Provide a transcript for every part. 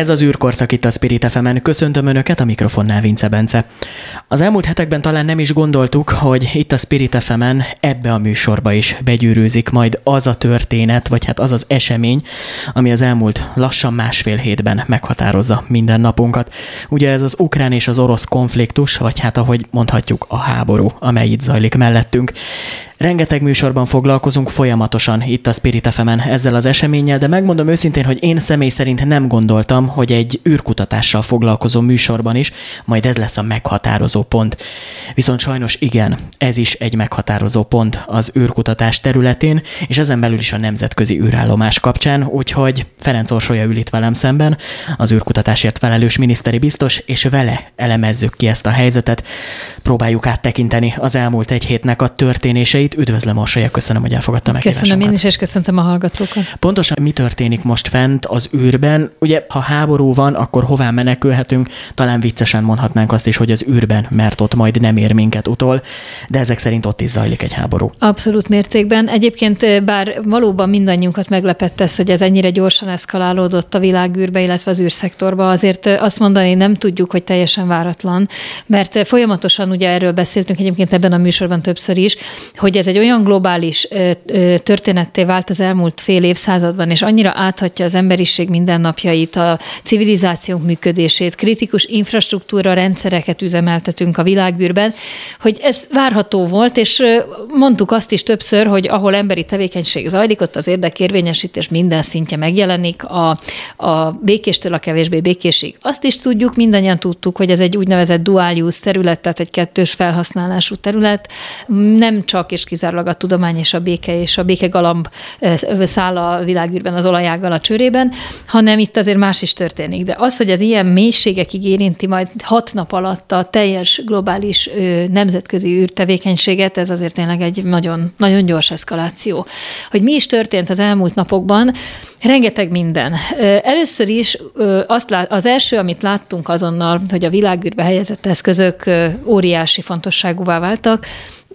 Ez az űrkorszak itt a Spirit fm Köszöntöm Önöket, a mikrofonnál Vince Bence. Az elmúlt hetekben talán nem is gondoltuk, hogy itt a Spirit fm ebbe a műsorba is begyűrűzik majd az a történet, vagy hát az az esemény, ami az elmúlt lassan másfél hétben meghatározza minden napunkat. Ugye ez az ukrán és az orosz konfliktus, vagy hát ahogy mondhatjuk a háború, amely itt zajlik mellettünk. Rengeteg műsorban foglalkozunk folyamatosan itt a Spirit fm ezzel az eseménnyel, de megmondom őszintén, hogy én személy szerint nem gondoltam, hogy egy űrkutatással foglalkozó műsorban is majd ez lesz a meghatározó pont. Viszont sajnos igen, ez is egy meghatározó pont az űrkutatás területén, és ezen belül is a nemzetközi űrállomás kapcsán, úgyhogy Ferenc Orsolya ül itt velem szemben, az űrkutatásért felelős miniszteri biztos, és vele elemezzük ki ezt a helyzetet, próbáljuk áttekinteni az elmúlt egy hétnek a történéseit, Margit, üdvözlöm Orsolya, köszönöm, hogy elfogadtam meg. Köszönöm én is, és köszöntöm a hallgatókat. Pontosan mi történik most fent az űrben? Ugye, ha háború van, akkor hová menekülhetünk? Talán viccesen mondhatnánk azt is, hogy az űrben, mert ott majd nem ér minket utol, de ezek szerint ott is zajlik egy háború. Abszolút mértékben. Egyébként bár valóban mindannyiunkat meglepett ez, hogy ez ennyire gyorsan eszkalálódott a világűrbe, illetve az űrszektorba, azért azt mondani nem tudjuk, hogy teljesen váratlan, mert folyamatosan ugye erről beszéltünk egyébként ebben a műsorban többször is, hogy ez egy olyan globális történetté vált az elmúlt fél évszázadban, és annyira áthatja az emberiség mindennapjait, a civilizációnk működését, kritikus infrastruktúra rendszereket üzemeltetünk a világűrben, hogy ez várható volt, és mondtuk azt is többször, hogy ahol emberi tevékenység zajlik, ott az érdekérvényesítés minden szintje megjelenik, a, a békéstől a kevésbé békésig. Azt is tudjuk, mindannyian tudtuk, hogy ez egy úgynevezett dual use terület, tehát egy kettős felhasználású terület, nem csak és kizárólag a tudomány és a béke és a békegalamb száll a világűrben az olajággal a csőrében, hanem itt azért más is történik. De az, hogy az ilyen mélységekig érinti majd hat nap alatt a teljes globális nemzetközi űrtevékenységet, ez azért tényleg egy nagyon, nagyon gyors eszkaláció. Hogy mi is történt az elmúlt napokban, rengeteg minden. Először is azt lát, az első, amit láttunk azonnal, hogy a világűrbe helyezett eszközök óriási fontosságúvá váltak,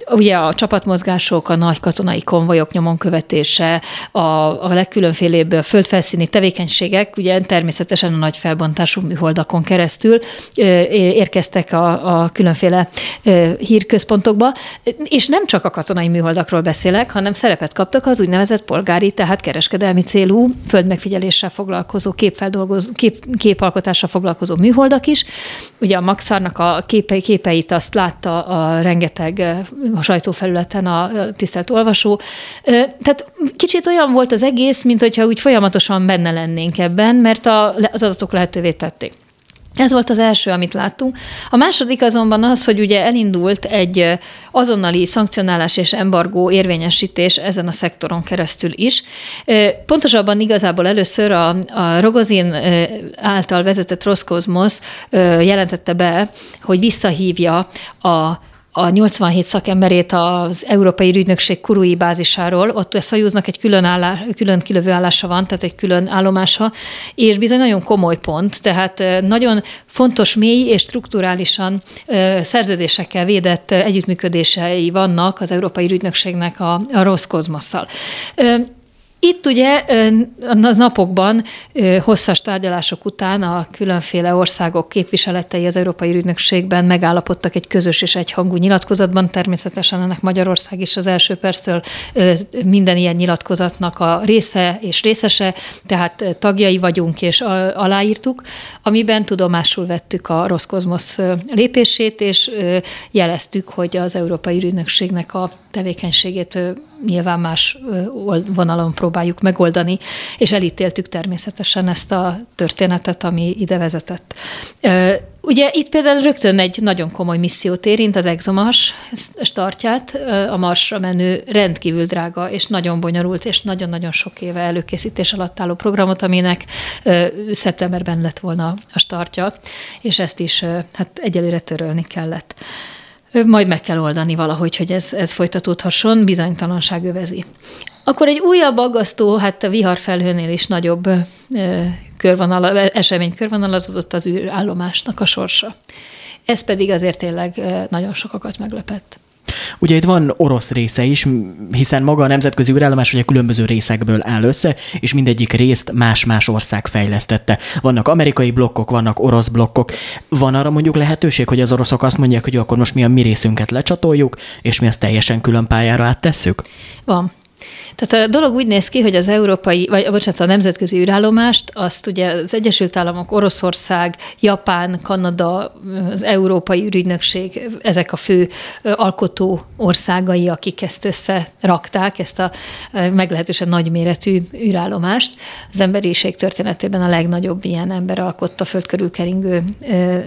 Ugye a csapatmozgások, a nagy katonai konvojok nyomon követése, a, a legkülönfélébb földfelszíni tevékenységek, ugye természetesen a nagy felbontású műholdakon keresztül érkeztek a, a különféle hírközpontokba, és nem csak a katonai műholdakról beszélek, hanem szerepet kaptak az úgynevezett polgári, tehát kereskedelmi célú földmegfigyeléssel foglalkozó, képfeldolgozó, kép, képalkotással foglalkozó műholdak is. Ugye a Maxarnak a képe, képeit azt látta a rengeteg a sajtófelületen a tisztelt olvasó. Tehát kicsit olyan volt az egész, mint hogyha úgy folyamatosan benne lennénk ebben, mert az adatok lehetővé tették. Ez volt az első, amit láttunk. A második azonban az, hogy ugye elindult egy azonnali szankcionálás és embargó érvényesítés ezen a szektoron keresztül is. Pontosabban igazából először a, a Rogozin által vezetett Roszkozmosz jelentette be, hogy visszahívja a a 87 szakemberét az Európai Ügynökség kurui bázisáról, ott a Szajúznak egy külön, állás, külön kilövő állása van, tehát egy külön állomása, és bizony nagyon komoly pont, tehát nagyon fontos, mély és strukturálisan szerződésekkel védett együttműködései vannak az Európai Ügynökségnek a, a Roszkozmosszal. Itt ugye a napokban hosszas tárgyalások után a különféle országok képviseletei az Európai Ügynökségben megállapodtak egy közös és egyhangú nyilatkozatban. Természetesen ennek Magyarország is az első perctől minden ilyen nyilatkozatnak a része és részese, tehát tagjai vagyunk és aláírtuk, amiben tudomásul vettük a Roszkozmosz lépését, és jeleztük, hogy az Európai Ügynökségnek a tevékenységét nyilván más vonalon próbáljuk megoldani, és elítéltük természetesen ezt a történetet, ami ide vezetett. Ugye itt például rögtön egy nagyon komoly missziót érint az ExoMars startját, a Marsra menő rendkívül drága és nagyon bonyolult és nagyon-nagyon sok éve előkészítés alatt álló programot, aminek szeptemberben lett volna a startja, és ezt is hát egyelőre törölni kellett majd meg kell oldani valahogy, hogy ez, ez folytatódhasson, bizonytalanság övezi. Akkor egy újabb aggasztó, hát a viharfelhőnél is nagyobb körvonala, esemény körvonalazódott az űrállomásnak a sorsa. Ez pedig azért tényleg nagyon sokakat meglepett. Ugye itt van orosz része is, hiszen maga a nemzetközi űrállomás ugye különböző részekből áll össze, és mindegyik részt más-más ország fejlesztette. Vannak amerikai blokkok, vannak orosz blokkok. Van arra mondjuk lehetőség, hogy az oroszok azt mondják, hogy akkor most mi a mi részünket lecsatoljuk, és mi ezt teljesen külön pályára áttesszük? Van. Tehát a dolog úgy néz ki, hogy az európai, vagy bocsánat, a nemzetközi űrállomást, azt ugye az Egyesült Államok, Oroszország, Japán, Kanada, az Európai űrügynökség, ezek a fő alkotó országai, akik ezt összerakták, ezt a meglehetősen nagyméretű űrállomást. Az emberiség történetében a legnagyobb ilyen ember alkotta föld körül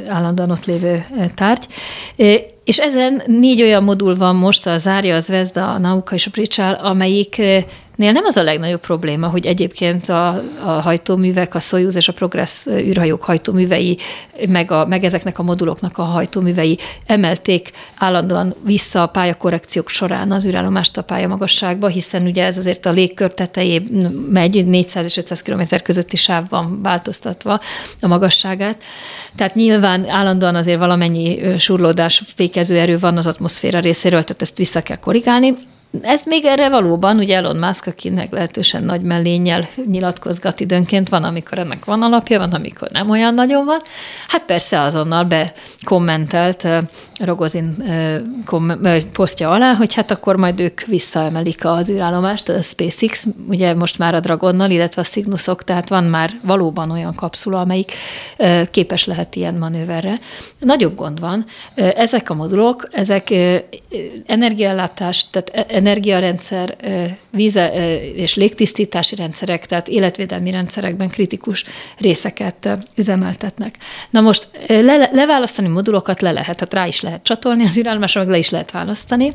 állandóan ott lévő tárgy. És ezen négy olyan modul van most, a Zárja, az Vezda, a Nauka és a Pricsál, amelyiknél nem az a legnagyobb probléma, hogy egyébként a, a hajtóművek, a Soyuz és a Progress űrhajók hajtóművei, meg, a, meg ezeknek a moduloknak a hajtóművei emelték állandóan vissza a pályakorrekciók során az űrállomást a pályamagasságba, hiszen ugye ez azért a légkör tetejé megy 400 és 500 km közötti sávban változtatva a magasságát. Tehát nyilván állandóan azért valamennyi surlódás fékező erő van az atmoszféra részéről, tehát ezt vissza kell korrigálni. Ez még erre valóban, ugye Elon Musk, aki meglehetősen nagy mellénnyel nyilatkozgat időnként, van, amikor ennek van alapja, van, amikor nem olyan nagyon van. Hát persze azonnal bekommentelt Rogozin posztja alá, hogy hát akkor majd ők visszaemelik az űrállomást, a SpaceX, ugye most már a Dragonnal, illetve a Cygnusok, tehát van már valóban olyan kapszula, amelyik képes lehet ilyen manőverre. Nagyobb gond van. Ezek a modulok, ezek energiállátást, tehát e, energiarendszer, víze és légtisztítási rendszerek, tehát életvédelmi rendszerekben kritikus részeket üzemeltetnek. Na most le, leválasztani modulokat le lehet, tehát rá is lehet csatolni az űrállomásra, meg le is lehet választani.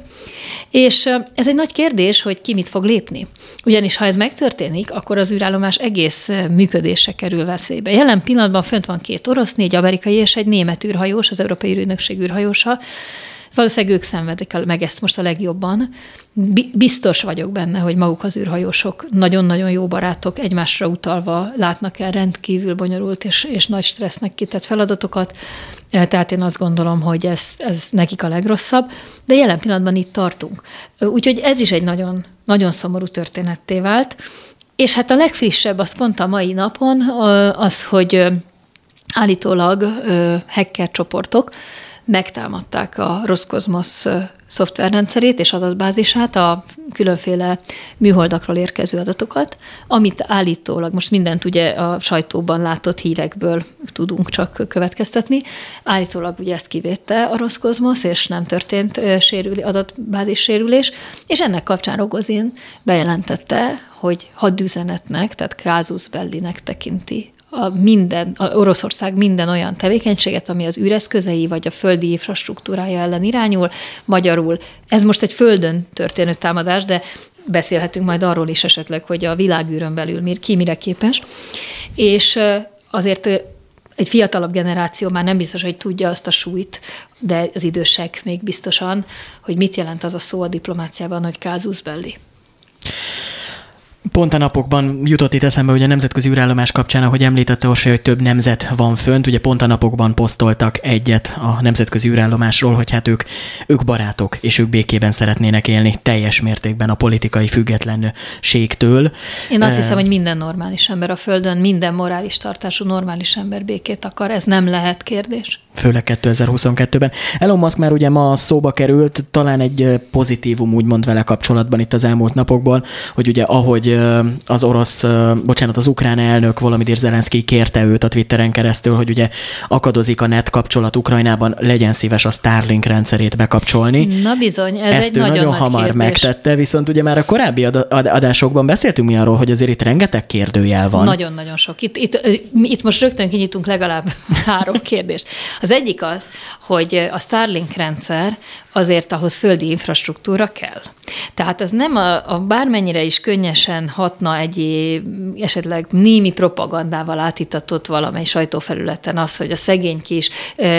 És ez egy nagy kérdés, hogy ki mit fog lépni. Ugyanis ha ez megtörténik, akkor az űrállomás egész működése kerül veszélybe. Jelen pillanatban fönt van két orosz, négy amerikai és egy német űrhajós, az Európai űrügynökség űrhajósa, Valószínűleg ők szenvedik meg ezt most a legjobban. Biztos vagyok benne, hogy maguk az űrhajósok nagyon-nagyon jó barátok, egymásra utalva látnak el rendkívül bonyolult és, és nagy stressznek kitett feladatokat, tehát én azt gondolom, hogy ez, ez nekik a legrosszabb, de jelen pillanatban itt tartunk. Úgyhogy ez is egy nagyon, nagyon szomorú történetté vált, és hát a legfrissebb az pont a mai napon az, hogy állítólag hacker csoportok megtámadták a Roszkozmosz szoftverrendszerét és adatbázisát, a különféle műholdakról érkező adatokat, amit állítólag, most mindent ugye a sajtóban látott hírekből tudunk csak következtetni, állítólag ugye ezt kivétte a Roszkozmosz, és nem történt sérül, adatbázis sérülés, és ennek kapcsán Rogozin bejelentette, hogy hadüzenetnek, tehát Kázus Bellinek tekinti a minden, a Oroszország minden olyan tevékenységet, ami az űreszközei vagy a földi infrastruktúrája ellen irányul. Magyarul ez most egy földön történő támadás, de beszélhetünk majd arról is esetleg, hogy a világűrön belül ki mire képes. És azért egy fiatalabb generáció már nem biztos, hogy tudja azt a súlyt, de az idősek még biztosan, hogy mit jelent az a szó a diplomáciában, hogy kázus belli. Pont a napokban jutott itt eszembe, hogy a nemzetközi űrállomás kapcsán, ahogy említette Orsi, hogy több nemzet van fönt, ugye pont a napokban posztoltak egyet a nemzetközi űrállomásról, hogy hát ők, ők barátok, és ők békében szeretnének élni teljes mértékben a politikai függetlenségtől. Én azt hiszem, hogy minden normális ember a Földön, minden morális tartású normális ember békét akar, ez nem lehet kérdés. Főleg 2022-ben. Elon Musk már ugye ma szóba került, talán egy pozitívum úgymond vele kapcsolatban itt az elmúlt napokból, hogy ugye ahogy az orosz, bocsánat, az ukrán elnök Volodymyr Zelenszky kérte őt a Twitteren keresztül, hogy ugye akadozik a net kapcsolat Ukrajnában, legyen szíves a Starlink rendszerét bekapcsolni. Na bizony, ez Ezt egy ő nagyon, nagyon hamar kérdés. megtette, viszont ugye már a korábbi adásokban beszéltünk mi arról, hogy azért itt rengeteg kérdőjel van. Nagyon-nagyon sok. Itt, itt, itt most rögtön kinyitunk legalább három kérdést. Az egyik az, hogy a Starlink rendszer azért ahhoz földi infrastruktúra kell. Tehát ez nem a, a bármennyire is könnyesen hatna egy esetleg némi propagandával átítatott valamely sajtófelületen az, hogy a szegény kis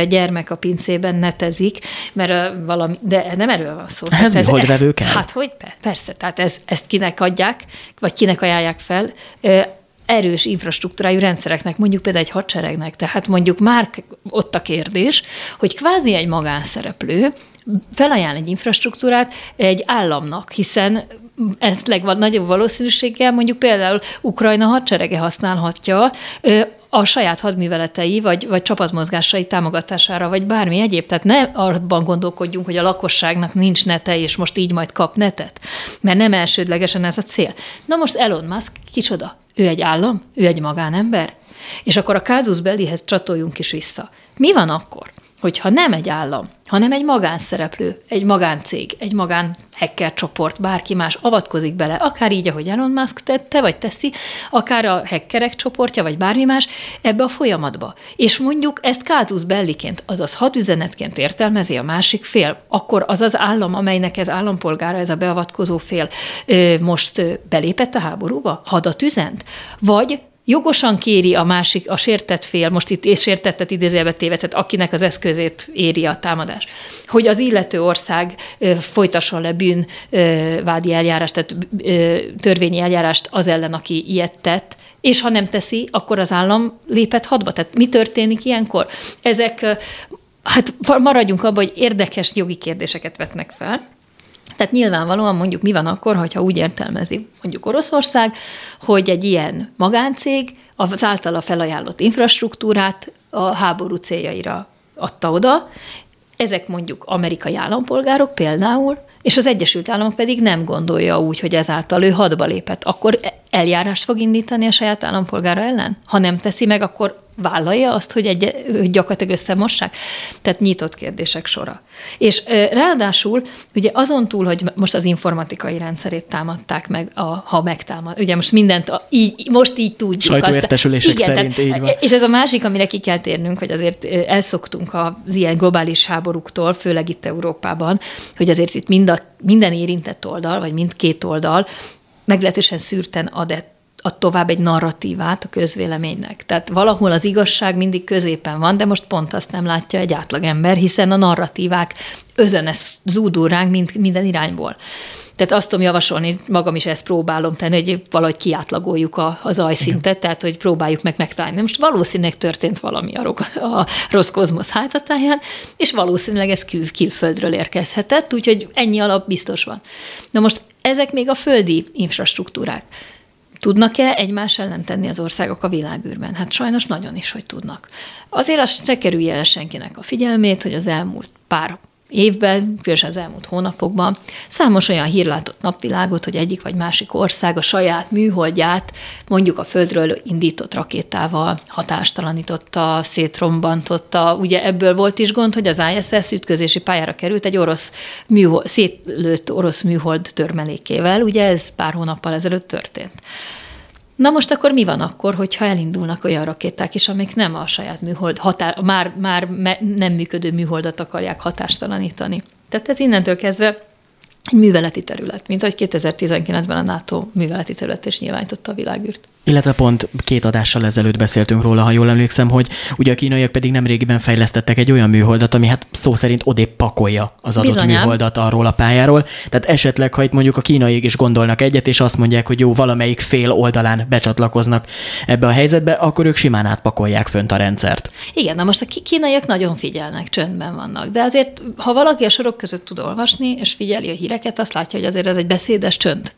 gyermek a pincében netezik, mert valami, de nem erről van szó. Ez mi, hogy vevő kell? Hát hogy persze, tehát ez, ezt kinek adják, vagy kinek ajánlják fel, erős infrastruktúrájú rendszereknek, mondjuk például egy hadseregnek. Tehát mondjuk már ott a kérdés, hogy kvázi egy magánszereplő felajánl egy infrastruktúrát egy államnak, hiszen ez legnagyobb valószínűséggel mondjuk például Ukrajna hadserege használhatja a saját hadműveletei vagy, vagy csapatmozgásai támogatására, vagy bármi egyéb. Tehát ne abban gondolkodjunk, hogy a lakosságnak nincs nete, és most így majd kap netet, mert nem elsődlegesen ez a cél. Na most Elon Musk kicsoda? Ő egy állam? Ő egy magánember? És akkor a kázus belihez csatoljunk is vissza. Mi van akkor, hogyha nem egy állam, hanem egy magánszereplő, egy magáncég, egy magán hacker csoport, bárki más avatkozik bele, akár így, ahogy Elon Musk tette, vagy teszi, akár a hackerek csoportja, vagy bármi más, ebbe a folyamatba. És mondjuk ezt kátusz belliként, azaz hadüzenetként értelmezi a másik fél, akkor az az állam, amelynek ez állampolgára, ez a beavatkozó fél most belépett a háborúba, hadat üzent, vagy jogosan kéri a másik, a sértett fél, most itt és sértettet idézőjelbe tévetett, akinek az eszközét éri a támadás, hogy az illető ország folytasson le bűnvádi eljárást, tehát törvényi eljárást az ellen, aki ilyet tett, és ha nem teszi, akkor az állam lépett hadba. Tehát mi történik ilyenkor? Ezek, hát maradjunk abban, hogy érdekes jogi kérdéseket vetnek fel, tehát nyilvánvalóan mondjuk mi van akkor, hogyha úgy értelmezi mondjuk Oroszország, hogy egy ilyen magáncég az általa felajánlott infrastruktúrát a háború céljaira adta oda, ezek mondjuk amerikai állampolgárok például, és az Egyesült Államok pedig nem gondolja úgy, hogy ezáltal ő hadba lépett. Akkor eljárást fog indítani a saját állampolgára ellen? Ha nem teszi meg, akkor vállalja azt, hogy, egy, hogy gyakorlatilag összemossák? Tehát nyitott kérdések sora. És ráadásul ugye azon túl, hogy most az informatikai rendszerét támadták meg, a, ha megtámad, ugye most mindent a, így, most így tudjuk. Sajtóértesülések igen, szerint tehát, így van. És ez a másik, amire ki kell térnünk, hogy azért elszoktunk az ilyen globális háborúktól, főleg itt Európában, hogy azért itt mind a, minden érintett oldal, vagy mindkét oldal meglehetősen szűrten ad ad tovább egy narratívát a közvéleménynek. Tehát valahol az igazság mindig középen van, de most pont azt nem látja egy átlagember, hiszen a narratívák özönes zúdul ránk mind, minden irányból. Tehát azt tudom javasolni, magam is ezt próbálom tenni, hogy valahogy kiátlagoljuk a, az ajszintet, tehát hogy próbáljuk meg megtalálni. Most valószínűleg történt valami a, a rossz kozmosz hátatáján, és valószínűleg ez kül, külföldről érkezhetett, úgyhogy ennyi alap biztos van. Na most ezek még a földi infrastruktúrák. Tudnak-e egymás ellen tenni az országok a világűrben? Hát sajnos nagyon is, hogy tudnak. Azért azt se kerülje el senkinek a figyelmét, hogy az elmúlt pár évben, különösen az elmúlt hónapokban számos olyan hír látott napvilágot, hogy egyik vagy másik ország a saját műholdját mondjuk a földről indított rakétával hatástalanította, szétrombantotta. Ugye ebből volt is gond, hogy az ISS ütközési pályára került egy orosz műhold, szétlőtt orosz műhold törmelékével. Ugye ez pár hónappal ezelőtt történt. Na most akkor mi van akkor, hogyha elindulnak olyan rakéták is, amik nem a saját műhold, határ, már, már nem működő műholdat akarják hatástalanítani? Tehát ez innentől kezdve egy műveleti terület, mint ahogy 2019-ben a NATO műveleti terület is nyilvánította a világűrt. Illetve pont két adással ezelőtt beszéltünk róla, ha jól emlékszem, hogy ugye a kínaiak pedig nemrégiben fejlesztettek egy olyan műholdat, ami hát szó szerint odébb pakolja az adott Bizonyám. műholdat arról a pályáról. Tehát esetleg, ha itt mondjuk a kínaiak is gondolnak egyet, és azt mondják, hogy jó, valamelyik fél oldalán becsatlakoznak ebbe a helyzetbe, akkor ők simán átpakolják fönt a rendszert. Igen, na most a kínaiak nagyon figyelnek, csöndben vannak. De azért, ha valaki a sorok között tud olvasni, és figyeli a híreket, azt látja, hogy azért ez egy beszédes csönd.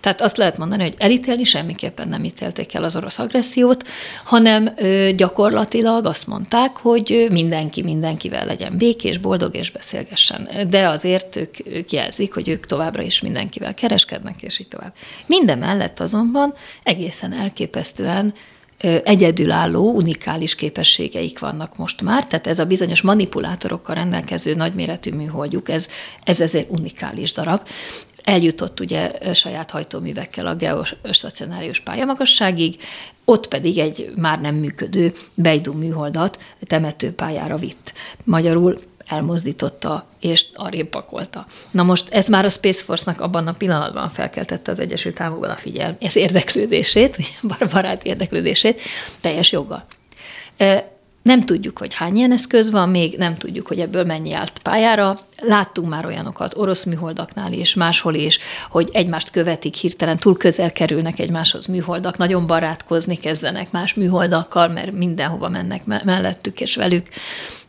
Tehát azt lehet mondani, hogy elítélni semmiképpen nem ítélték el az orosz agressziót, hanem gyakorlatilag azt mondták, hogy mindenki mindenkivel legyen békés, boldog és beszélgessen. De azért ők, ők jelzik, hogy ők továbbra is mindenkivel kereskednek, és így tovább. Minden mellett azonban egészen elképesztően egyedülálló, unikális képességeik vannak most már, tehát ez a bizonyos manipulátorokkal rendelkező nagyméretű műholdjuk, ez, ez ezért unikális darab eljutott ugye saját hajtóművekkel a geostacionárius pályamagasságig, ott pedig egy már nem működő Beidou műholdat temetőpályára vitt. Magyarul elmozdította és arrébb pakolta. Na most ez már a Space Force-nak abban a pillanatban felkeltette az Egyesült Államokban a figyelm, ez érdeklődését, barát érdeklődését, teljes joggal. Nem tudjuk, hogy hány ilyen eszköz van még, nem tudjuk, hogy ebből mennyi állt pályára. Láttunk már olyanokat orosz műholdaknál és máshol is, hogy egymást követik, hirtelen túl közel kerülnek egymáshoz műholdak, nagyon barátkozni kezdenek más műholdakkal, mert mindenhova mennek mellettük és velük.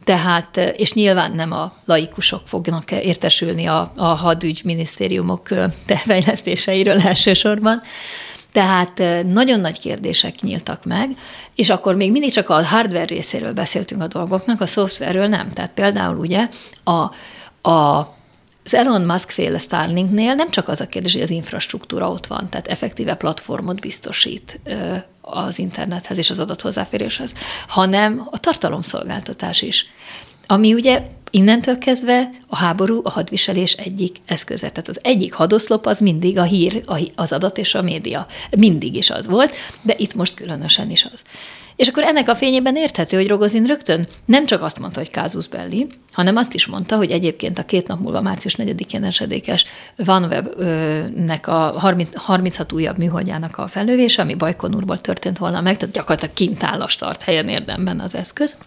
Tehát, és nyilván nem a laikusok fognak értesülni a, a hadügyminisztériumok fejlesztéseiről elsősorban, tehát nagyon nagy kérdések nyíltak meg, és akkor még mindig csak a hardware részéről beszéltünk a dolgoknak, a szoftverről nem. Tehát például ugye a, a az Elon Musk féle Starlinknél nem csak az a kérdés, hogy az infrastruktúra ott van, tehát effektíve platformot biztosít az internethez és az adathozzáféréshez, hanem a tartalomszolgáltatás is. Ami ugye innentől kezdve a háború a hadviselés egyik eszköze. Tehát az egyik hadoszlop az mindig a hír, az adat és a média. Mindig is az volt, de itt most különösen is az. És akkor ennek a fényében érthető, hogy Rogozin rögtön nem csak azt mondta, hogy kázus belli, hanem azt is mondta, hogy egyébként a két nap múlva március 4-én esedékes OneWeb-nek a 30, 36 újabb műholdjának a fellövése, ami Bajkonurból történt volna meg, tehát gyakorlatilag kint áll a start helyen érdemben az eszköz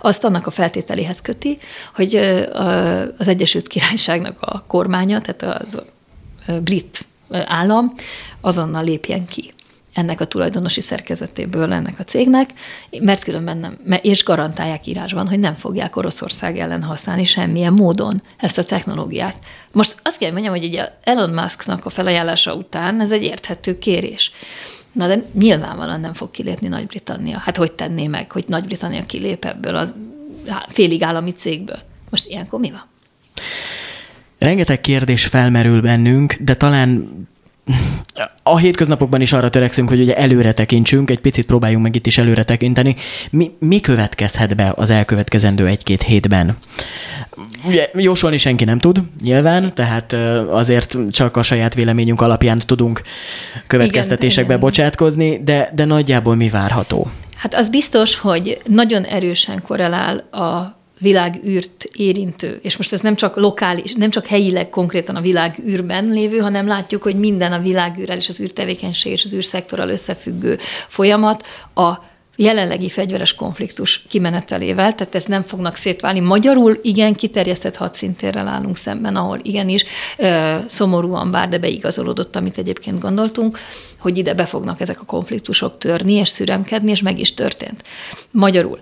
azt annak a feltételéhez köti, hogy az Egyesült Királyságnak a kormánya, tehát az brit állam azonnal lépjen ki ennek a tulajdonosi szerkezetéből ennek a cégnek, mert különben nem, és garantálják írásban, hogy nem fogják Oroszország ellen használni semmilyen módon ezt a technológiát. Most azt kell mondjam, hogy ugye Elon Musknak a felajánlása után ez egy érthető kérés. Na de nyilvánvalóan nem fog kilépni Nagy-Britannia. Hát hogy tenné meg, hogy Nagy-Britannia kilép ebből a félig állami cégből? Most ilyenkor mi van? Rengeteg kérdés felmerül bennünk, de talán a hétköznapokban is arra törekszünk, hogy ugye előre tekintsünk, egy picit próbáljunk meg itt is előre tekinteni. Mi, mi következhet be az elkövetkezendő egy-két hétben? Ugye jósolni senki nem tud, nyilván, tehát azért csak a saját véleményünk alapján tudunk következtetésekbe igen, bocsátkozni, de, de nagyjából mi várható? Hát az biztos, hogy nagyon erősen korrelál a világűrt érintő, és most ez nem csak lokális, nem csak helyileg konkrétan a világűrben lévő, hanem látjuk, hogy minden a világűrrel és az űrtevékenység és az űrszektorral összefüggő folyamat. A jelenlegi fegyveres konfliktus kimenetelével, tehát ez nem fognak szétválni. Magyarul igen, kiterjesztett hadszintérrel állunk szemben, ahol igenis szomorúan bár, de beigazolódott, amit egyébként gondoltunk, hogy ide be fognak ezek a konfliktusok törni és szüremkedni, és meg is történt. Magyarul.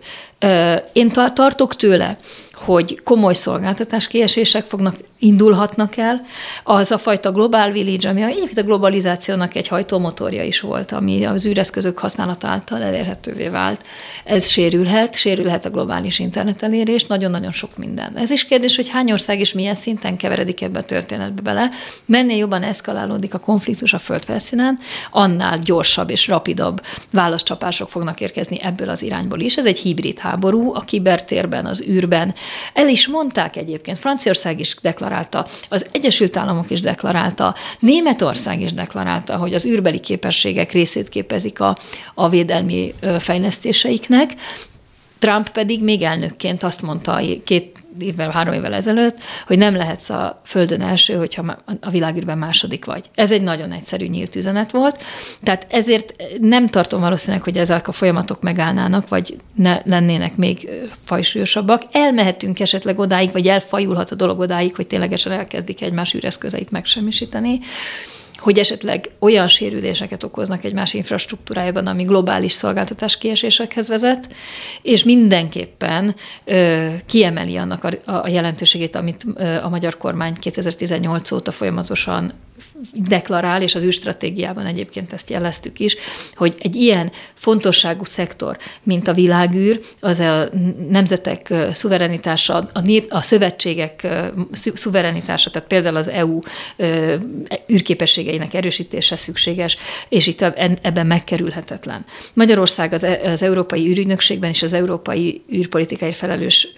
Én tartok tőle, hogy komoly szolgáltatás kiesések fognak, indulhatnak el. Az a fajta global village, ami egyébként a globalizációnak egy hajtómotorja is volt, ami az űreszközök használata által elérhetővé vált. Ez sérülhet, sérülhet a globális internet elérés, nagyon-nagyon sok minden. Ez is kérdés, hogy hány ország és milyen szinten keveredik ebbe a történetbe bele. Mennél jobban eszkalálódik a konfliktus a földfelszínen, annál gyorsabb és rapidabb válaszcsapások fognak érkezni ebből az irányból is. Ez egy hibrid háború a kibertérben, az űrben, el is mondták egyébként, Franciaország is deklarálta, az Egyesült Államok is deklarálta, Németország is deklarálta, hogy az űrbeli képességek részét képezik a, a védelmi fejlesztéseiknek, Trump pedig még elnökként azt mondta két évvel, három évvel ezelőtt, hogy nem lehetsz a Földön első, hogyha a világűrben második vagy. Ez egy nagyon egyszerű nyílt üzenet volt. Tehát ezért nem tartom valószínűleg, hogy ezek a folyamatok megállnának, vagy ne lennének még fajsúlyosabbak. Elmehetünk esetleg odáig, vagy elfajulhat a dolog odáig, hogy ténylegesen elkezdik egymás űreszközeit megsemmisíteni hogy esetleg olyan sérüléseket okoznak egy más infrastruktúrájában, ami globális szolgáltatás kiesésekhez vezet, és mindenképpen ö, kiemeli annak a, a jelentőségét, amit ö, a magyar kormány 2018 óta folyamatosan deklarál, és az űrstratégiában egyébként ezt jeleztük is, hogy egy ilyen fontosságú szektor, mint a világűr, az a nemzetek szuverenitása, a, nép, a szövetségek szuverenitása, tehát például az EU űrképességeinek erősítése szükséges, és itt ebben megkerülhetetlen. Magyarország az, e, az Európai űrügynökségben és az Európai űrpolitikai felelős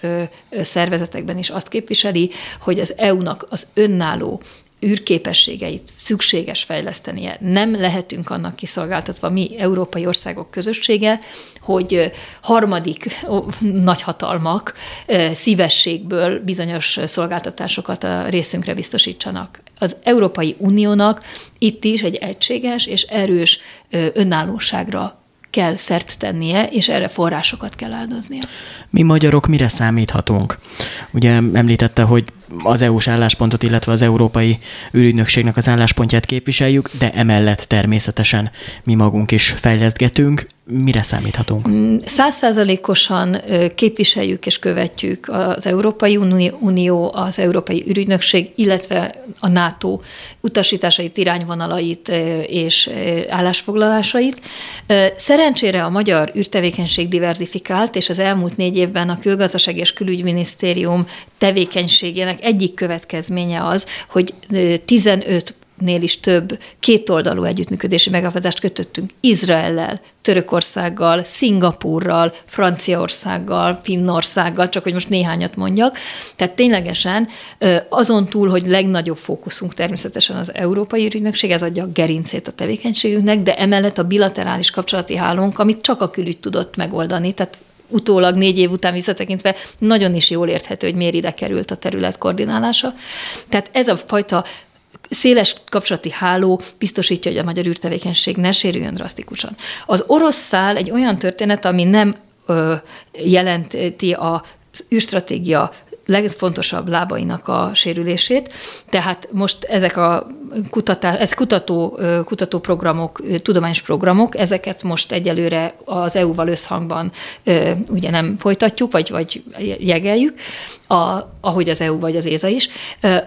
szervezetekben is azt képviseli, hogy az EU-nak az önálló űrképességeit szükséges fejlesztenie. Nem lehetünk annak kiszolgáltatva mi európai országok közössége, hogy harmadik nagyhatalmak szívességből bizonyos szolgáltatásokat a részünkre biztosítsanak. Az Európai Uniónak itt is egy egységes és erős önállóságra kell szert tennie, és erre forrásokat kell áldoznia. Mi magyarok mire számíthatunk? Ugye említette, hogy az EU-s álláspontot, illetve az Európai űrügynökségnek az álláspontját képviseljük, de emellett természetesen mi magunk is fejlesztgetünk. Mire számíthatunk? Mm, százszázalékosan képviseljük és követjük az Európai Unió, az Európai űrügynökség, illetve a NATO utasításait, irányvonalait és állásfoglalásait. Szerencsére a magyar űrtevékenység diversifikált, és az elmúlt négy évben a Külgazdaság és Külügyminisztérium tevékenységének egyik következménye az, hogy 15 nél is több kétoldalú együttműködési megállapodást kötöttünk Izraellel, Törökországgal, Szingapúrral, Franciaországgal, Finnországgal, csak hogy most néhányat mondjak. Tehát ténylegesen azon túl, hogy legnagyobb fókuszunk természetesen az Európai Ügynökség, ez adja a gerincét a tevékenységünknek, de emellett a bilaterális kapcsolati hálónk, amit csak a külügy tudott megoldani, tehát utólag négy év után visszatekintve nagyon is jól érthető, hogy miért ide került a terület koordinálása. Tehát ez a fajta széles kapcsolati háló biztosítja, hogy a magyar űrtevékenység ne sérüljön drasztikusan. Az orosz szál egy olyan történet, ami nem ö, jelenti a űrstratégia legfontosabb lábainak a sérülését. Tehát most ezek a kutatás, ez kutató, kutatóprogramok, tudományos programok, ezeket most egyelőre az EU-val összhangban ugye nem folytatjuk, vagy, vagy jegeljük, a, ahogy az EU vagy az ÉZA is.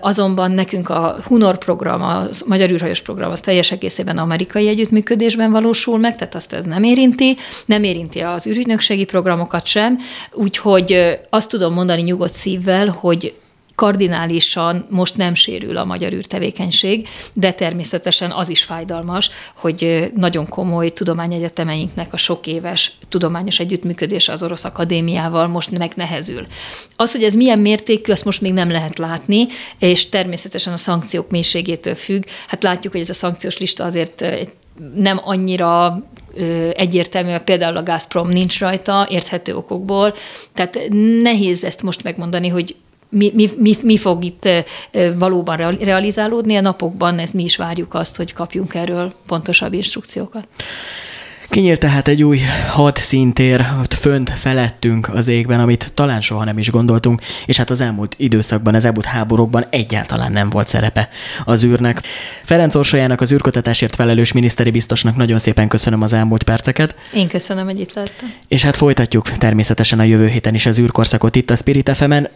Azonban nekünk a Hunor program, a Magyar űrhajós program, az teljes egészében amerikai együttműködésben valósul meg, tehát azt ez nem érinti, nem érinti az űrügynökségi programokat sem, úgyhogy azt tudom mondani nyugodt szívvel, hogy kardinálisan most nem sérül a magyar űrtevékenység, de természetesen az is fájdalmas, hogy nagyon komoly tudományegyetemeinknek a sok éves tudományos együttműködése az orosz akadémiával most megnehezül. Az, hogy ez milyen mértékű, azt most még nem lehet látni, és természetesen a szankciók mélységétől függ. Hát látjuk, hogy ez a szankciós lista azért nem annyira egyértelmű, például a Gazprom nincs rajta, érthető okokból. Tehát nehéz ezt most megmondani, hogy mi, mi, mi, mi fog itt valóban realizálódni a napokban, ezt mi is várjuk azt, hogy kapjunk erről pontosabb instrukciókat. Kinyílt tehát egy új hadszintér, ott fönt felettünk az égben, amit talán soha nem is gondoltunk, és hát az elmúlt időszakban, az elmúlt háborúkban egyáltalán nem volt szerepe az űrnek. Ferenc Orsolyának, az űrkutatásért felelős miniszteri biztosnak nagyon szépen köszönöm az elmúlt perceket. Én köszönöm, hogy itt lettem. És hát folytatjuk természetesen a jövő héten is az űrkorszakot itt a Spirit FM-en.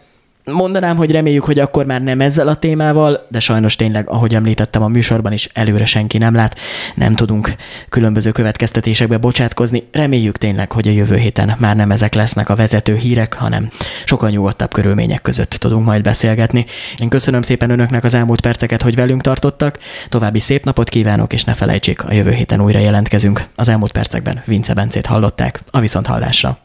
Mondanám, hogy reméljük, hogy akkor már nem ezzel a témával, de sajnos tényleg, ahogy említettem a műsorban is, előre senki nem lát. Nem tudunk különböző következtetésekbe bocsátkozni. Reméljük tényleg, hogy a jövő héten már nem ezek lesznek a vezető hírek, hanem sokkal nyugodtabb körülmények között tudunk majd beszélgetni. Én köszönöm szépen önöknek az elmúlt perceket, hogy velünk tartottak. További szép napot kívánok, és ne felejtsék, a jövő héten újra jelentkezünk. Az elmúlt percekben Vince Bencét hallották. A viszont hallásra.